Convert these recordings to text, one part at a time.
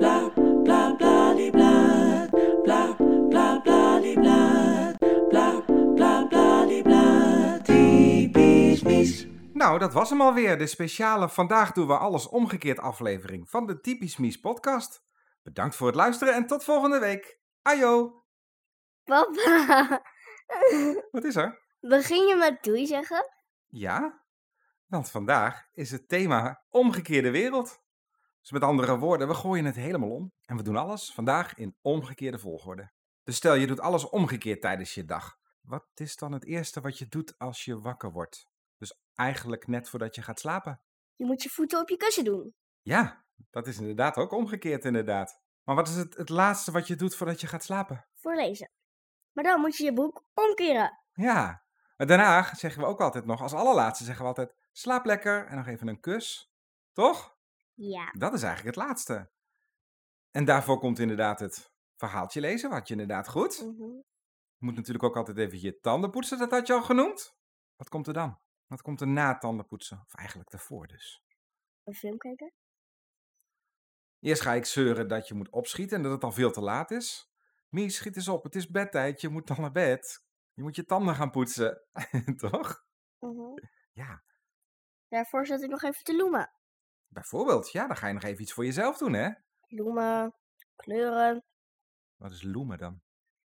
bla bla bla die bla bla bla bla die bla bla bla bla die bla typisch Mies. Nou, dat was hem alweer. De speciale Vandaag doen we alles omgekeerd aflevering van de Typisch Mies podcast. Bedankt voor het luisteren en tot volgende week. Ajo, Papa, wat is er? begin je met doei zeggen? Ja, want vandaag is het thema omgekeerde wereld. Dus met andere woorden, we gooien het helemaal om. En we doen alles vandaag in omgekeerde volgorde. Dus stel je doet alles omgekeerd tijdens je dag. Wat is dan het eerste wat je doet als je wakker wordt? Dus eigenlijk net voordat je gaat slapen. Je moet je voeten op je kussen doen. Ja, dat is inderdaad ook omgekeerd inderdaad. Maar wat is het, het laatste wat je doet voordat je gaat slapen? Voorlezen. Maar dan moet je je boek omkeren. Ja, maar daarna zeggen we ook altijd nog, als allerlaatste zeggen we altijd, slaap lekker en nog even een kus. Toch? Ja. Dat is eigenlijk het laatste. En daarvoor komt inderdaad het verhaaltje lezen, wat je inderdaad goed. Mhm. Je moet natuurlijk ook altijd even je tanden poetsen, dat had je al genoemd. Wat komt er dan? Wat komt er na tanden poetsen? Of eigenlijk daarvoor dus. Een film kijken. Eerst ga ik zeuren dat je moet opschieten en dat het al veel te laat is. Mies, schiet eens op, het is bedtijd, je moet dan naar bed. Je moet je tanden gaan poetsen, toch? Mhm. Ja, Daarvoor zat ik nog even te loemen. Bijvoorbeeld, ja, dan ga je nog even iets voor jezelf doen, hè? Loemen, kleuren. Wat is loemen dan?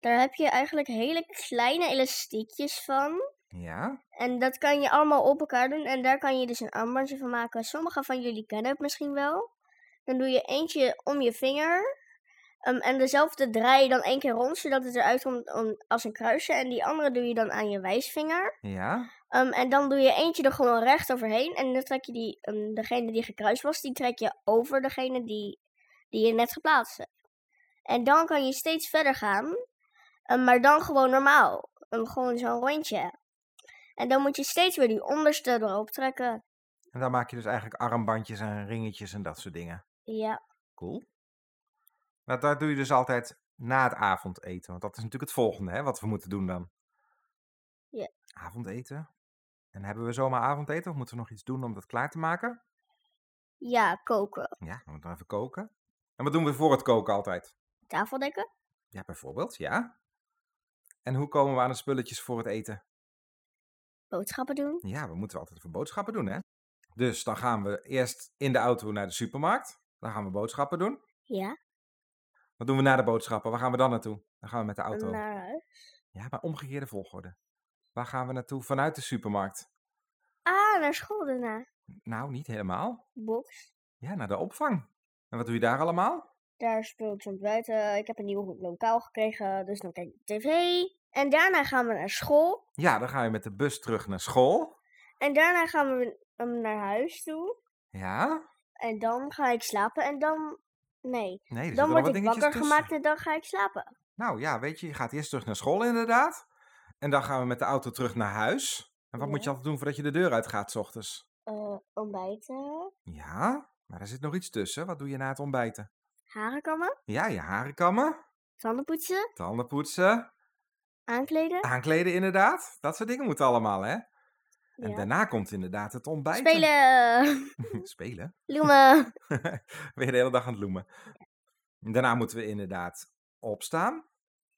Daar heb je eigenlijk hele kleine elastiekjes van. Ja? En dat kan je allemaal op elkaar doen. En daar kan je dus een armbandje van maken. Sommige van jullie kennen het misschien wel. Dan doe je eentje om je vinger. Ehm, en dezelfde draai je dan één keer rond, zodat het eruit komt om, als een kruisje. En die andere doe je dan aan je wijsvinger. Ja? Ehm, en dan doe je eentje er gewoon recht overheen. En dan trek je die, ehm, degene die gekruist was, die trek je over degene die, die je net geplaatst hebt. En dan kan je steeds verder gaan. maar dan gewoon normaal. Gewoon zo'n rondje. En dan moet je steeds weer die onderste erop trekken. En dan maak je dus eigenlijk armbandjes en ringetjes en dat soort dingen. Ja, Cool. Maar dat doe je dus altijd na het avondeten. Want dat is natuurlijk het volgende, hè, wat we moeten doen dan. Ja. Avondeten. En hebben we zomaar avondeten of moeten we nog iets doen om dat klaar te maken? ja, koken. Ja, dan moeten we even koken. En wat doen we voor het koken altijd? Tafeldekken. Ja, bijvoorbeeld, ja. En hoe komen we aan de spulletjes voor het eten? Boodschappen doen. Ja, we moeten altijd even boodschappen doen, hè? Dus dan gaan we eerst in de auto naar de supermarkt. Dan gaan we boodschappen doen. Ja, Wat doen we na de boodschappen? Waar gaan we dan naartoe? Dan gaan we met de auto. naar huis. Ja, maar omgekeerde volgorde. Waar gaan we naartoe vanuit de supermarkt? Ah, naar school daarna. Nou, niet helemaal. Box. Ja, naar de opvang. En wat doe je daar allemaal? Daar speel ik soms buiten. Ik heb een nieuw lokaal gekregen, dus dan kijk ik tv. En daarna gaan we naar school. Ja, dan ga je met de bus terug naar school. En daarna gaan we um, naar huis toe. Ja? En dan ga ik slapen en dan... Nee. Nee, Dan word ik wakker tussen. gemaakt en dan ga ik slapen. Nou ja, weet je, je gaat eerst terug naar school inderdaad. En dan gaan we met de auto terug naar huis. En wat moet je altijd doen voordat je de deur uitgaat, s ochtends? Eh, ontbijten. Ja, maar er zit nog iets tussen. Wat doe je na het ontbijten? Haren kammen. Ja, je haren kammen, Tanden poetsen. tanden poetsen, Aankleden. aankleden inderdaad. Dat soort dingen moeten allemaal, hè? En Ja. daarna komt inderdaad het ontbijten. Spelen. Spelen? Loemen. je de hele dag aan het loemen. Daarna moeten we inderdaad opstaan.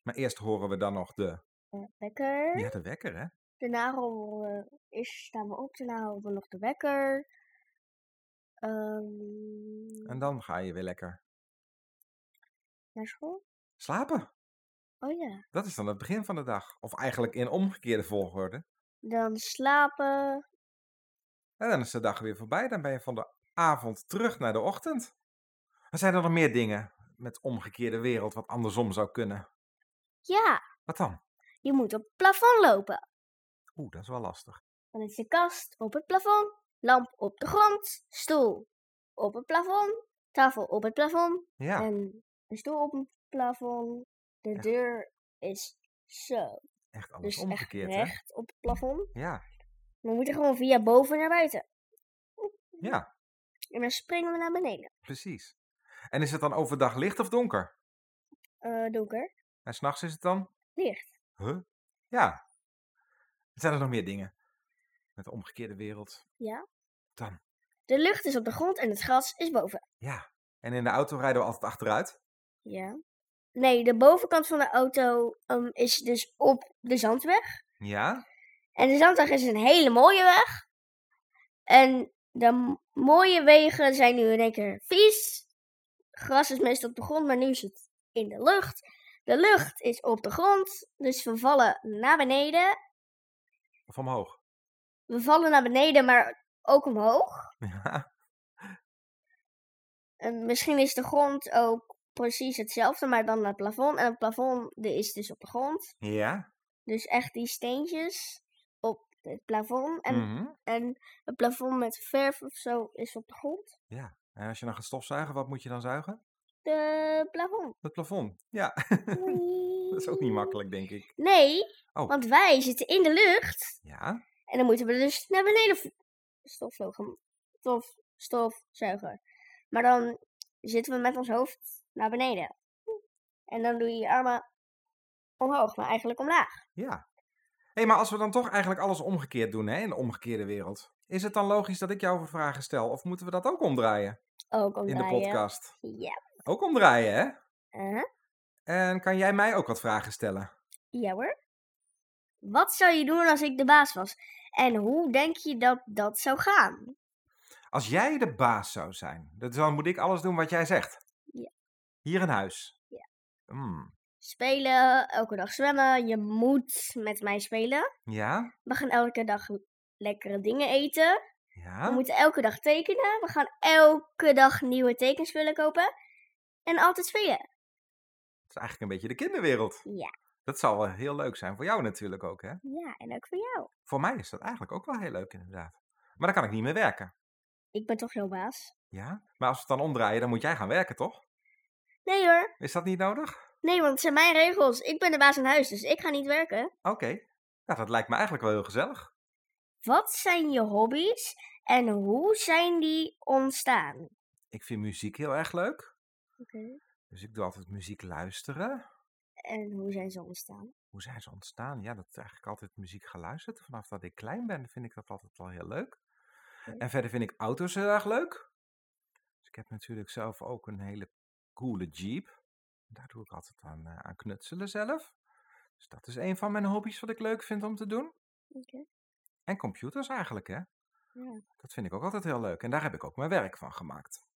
Maar eerst horen we dan nog de, Eh, Wekker. ja, de wekker, hè? Daarna horen we... Eerst staan we op, daarna horen we nog de wekker. Ehm, En dan ga je weer lekker Naar school? slapen. Oh ja. Dat is dan het begin van de dag. Of eigenlijk in omgekeerde volgorde. Dan slapen. En dan is de dag weer voorbij. Dan ben je van de avond terug naar de ochtend. Er zijn er nog meer dingen met omgekeerde wereld wat andersom zou kunnen. Ja, Wat dan? je moet op het plafond lopen. Oeh, dat is wel lastig. Dan is de kast op het plafond, lamp op de grond, stoel op het plafond, tafel op het plafond Ja, en een stoel op het plafond. De deur is zo. Echt alles Dus echt omgekeerd, hè? recht op het plafond. Ja, We moeten gewoon via boven naar buiten. ja, En dan springen we naar beneden. precies. En is het dan overdag licht of donker? Eh donker, En s'nachts is het dan? licht. Huh? Ja. Zijn er nog meer dingen? Met de omgekeerde wereld. Ja. Dan. De lucht is op de grond en het gras is boven. Ja. En in de auto rijden we altijd achteruit. Ja. Nee, de bovenkant van de auto ehm, is dus op de zandweg. Ja. En de zandweg is een hele mooie weg. En de mooie wegen zijn nu in één keer vies. Gras is meestal op de grond, maar nu is het in de lucht. De lucht is op de grond, dus we vallen naar beneden. Of omhoog. We vallen naar beneden, maar ook omhoog. Ja. En misschien is de grond ook precies hetzelfde, maar dan het plafond. En het plafond de is dus op de grond. Ja. Dus echt die steentjes op het plafond. En, Mhm. en het plafond met verf of zo is op de grond. Ja. En als je dan gaat stofzuigen, wat moet je dan zuigen? De plafond. Het plafond. Ja. dat is ook niet makkelijk, denk ik. Nee, Oh. want wij zitten in de lucht. Ja. En dan moeten we dus naar beneden stofzogen. Stof, stofzuigen. Maar dan zitten we met ons hoofd naar beneden. En dan doe je je armen omhoog, maar eigenlijk omlaag. Ja. Hé, maar als we dan toch eigenlijk alles omgekeerd doen, hè, in de omgekeerde wereld. Is het dan logisch dat ik jou voor vragen stel? Of moeten we dat ook omdraaien Ook in de omdraaien. podcast? Ja. Ook omdraaien, hè? Uh-huh. En kan jij mij ook wat vragen stellen? Ja hoor. Wat zou je doen als ik de baas was? En hoe denk je dat dat zou gaan? Als jij de baas zou zijn, dus dan moet ik alles doen wat jij zegt. Hier in huis. Ja. Hmm. Spelen, elke dag zwemmen. Je moet met mij spelen. Ja? We gaan elke dag lekkere dingen eten. We Ja? moeten elke dag tekenen. We gaan elke dag nieuwe tekenspullen kopen. En altijd spelen. Dat is eigenlijk een beetje de kinderwereld. Ja. Dat zal wel heel leuk zijn voor jou natuurlijk ook, hè? Ja, en ook voor jou. Voor mij is dat eigenlijk ook wel heel leuk, inderdaad. Maar dan kan ik niet meer werken. Ik ben toch jouw baas? Ja? Maar als we het dan omdraaien, dan moet jij gaan werken, toch? Nee hoor. Is dat niet nodig? Nee, want het zijn mijn regels. Ik ben de baas in huis, dus ik ga niet werken. Oké. Nou, dat lijkt me eigenlijk wel heel gezellig. Wat zijn je hobby's en hoe zijn die ontstaan? Ik vind muziek heel erg leuk. Oké. Dus ik doe altijd muziek luisteren. En hoe zijn ze ontstaan? Hoe zijn ze ontstaan? Ja, dat is eigenlijk altijd muziek geluisterd. Vanaf dat ik klein ben, vind ik dat altijd wel heel leuk. En verder vind ik auto's heel erg leuk. Dus ik heb natuurlijk zelf ook een hele coole Jeep. Daar doe ik altijd aan, eh, aan knutselen zelf. Dus dat is een van mijn hobby's wat ik leuk vind om te doen. En computers eigenlijk, hè. Ja. Dat vind ik ook altijd heel leuk. En daar heb ik ook mijn werk van gemaakt.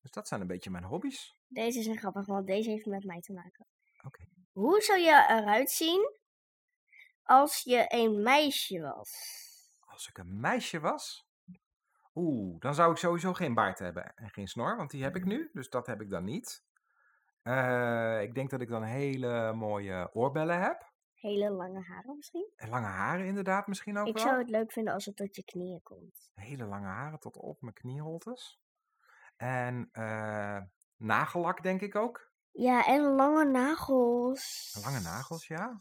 Dus dat zijn een beetje mijn hobby's. Deze is een grappig, want deze heeft met mij te maken. Oké. Hoe zou je eruit zien als je een meisje was? Als ik een meisje was. Oeh, dan zou ik sowieso geen baard hebben en geen snor, want die heb ik nu. Dus dat heb ik dan niet. Eh, ik denk dat ik dan hele mooie oorbellen heb. Hele lange haren misschien? En lange haren inderdaad misschien ook Ik wel. zou het leuk vinden als het tot je knieën komt. Hele lange haren tot op mijn knieholtes. En eh, nagellak denk ik ook. Ja, en lange nagels. Lange nagels, ja.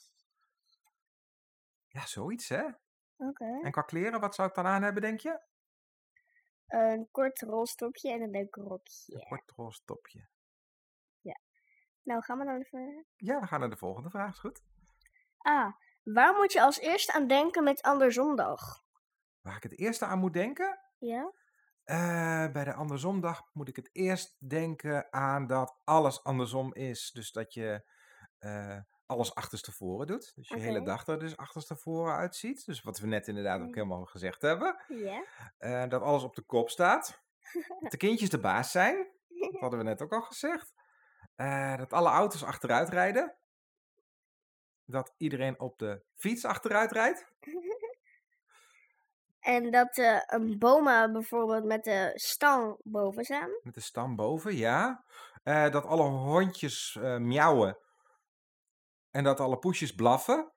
Ja, zoiets hè. Oké. En qua kleren, wat zou ik dan aan hebben, denk je? Een kort rolstokje en een leuk rokje. Een kort roze topje. Nou, gaan we dan even... Ja, we gaan naar de volgende vraag, is goed. Ah, waar moet je als eerste aan denken met Anderzondag? Waar ik het eerste aan moet denken? Ja? Eh, bij de andersomdag moet ik het eerst denken aan dat alles andersom is. Dus dat je eh, alles achterstevoren doet. Dus je hele dag er dus achterstevoren uitziet. Dus wat we net inderdaad ook Mm. helemaal gezegd hebben. Ja. Eh, dat alles op de kop staat. Dat de kindjes de baas zijn. Dat hadden we net ook al gezegd. Eh, dat alle auto's achteruit rijden. Dat iedereen op de fiets achteruit rijdt. En dat eh, een bomen bijvoorbeeld met de stang boven staan. Met de stam boven, ja. Dat alle hondjes eh, miauwen. En dat alle poesjes blaffen.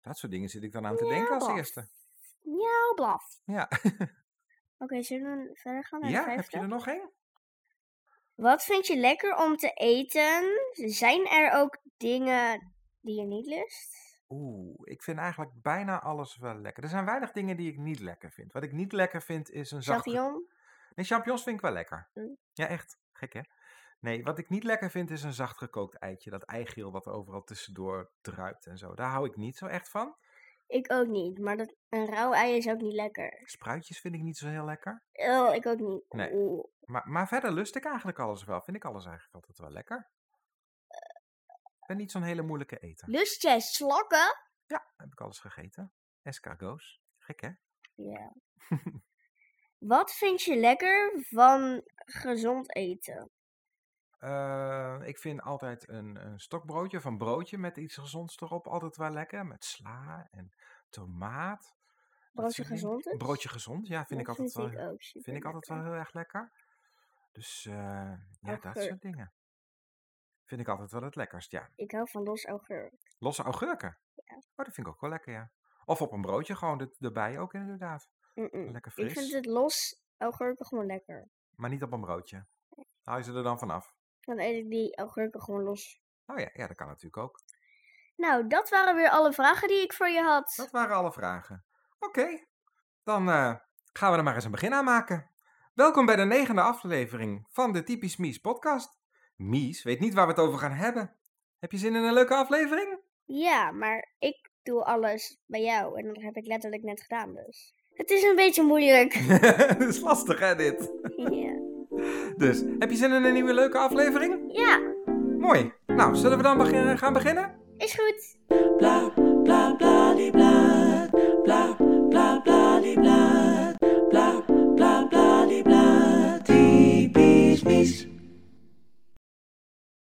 Dat soort dingen zit ik dan aan te denken als eerste. Miauw, blaf. Ja, Oké, zullen we verder gaan naar de ja heb je er nog één? Wat vind je lekker om te eten? Zijn er ook dingen die je niet lust? Oeh, ik vind eigenlijk bijna alles wel lekker. Er zijn weinig dingen die ik niet lekker vind. Wat ik niet lekker vind is een zacht... Champignon? Nee, champignons vind ik wel lekker. Mm. Ja, echt. Gek, hè? Nee, wat ik niet lekker vind is een zacht gekookt eitje. Dat eigeel wat overal tussendoor druipt en zo. Daar hou ik niet zo echt van. Ik ook niet, maar dat, een rauw ei is ook niet lekker. Spruitjes vind ik niet zo heel lekker. Oh, ik ook niet. Nee. Maar, maar verder lust ik eigenlijk alles wel. Vind ik alles eigenlijk altijd wel lekker. Ik ben niet zo'n hele moeilijke eter. Lust jij slakken? Ja, heb ik alles gegeten. Escargots. Gek hè? Ja. Wat vind je lekker van gezond eten? Eh, ik vind altijd een, een stokbroodje van broodje met iets gezonds erop altijd wel lekker. Met sla en tomaat. Broodje gezond is? Broodje gezond, ja, vind ik altijd wel, vind ik altijd wel heel erg lekker. Dus eh, ja, dat soort dingen. Vind ik altijd wel het lekkerst, ja. Ik hou van los augurk. Losse augurken. Oh, dat vind ik ook wel lekker, ja. Of op een broodje gewoon er- erbij ook inderdaad. Lekker Ik vind fris. het los augurken gewoon lekker. Maar niet op een broodje. Haal je ze er dan vanaf? Dan eet ik die augurken gewoon los. Oh ja, ja, dat kan natuurlijk ook. Nou, dat waren weer alle vragen die ik voor je had. Dat waren alle vragen. Oké, dan eh, gaan we er maar eens een begin aan maken. Welkom bij de negende aflevering van de Typisch Mies podcast. Mies weet niet waar we het over gaan hebben. Heb je zin in een leuke aflevering? Ja, maar ik doe alles bij jou en dat heb ik letterlijk net gedaan dus. Het is een beetje moeilijk. dat is lastig hè, dit. ja. Dus, heb je zin in een nieuwe leuke aflevering? ja, Mooi. Nou, zullen we dan begin- gaan beginnen? is goed. bla bla bla die bla bla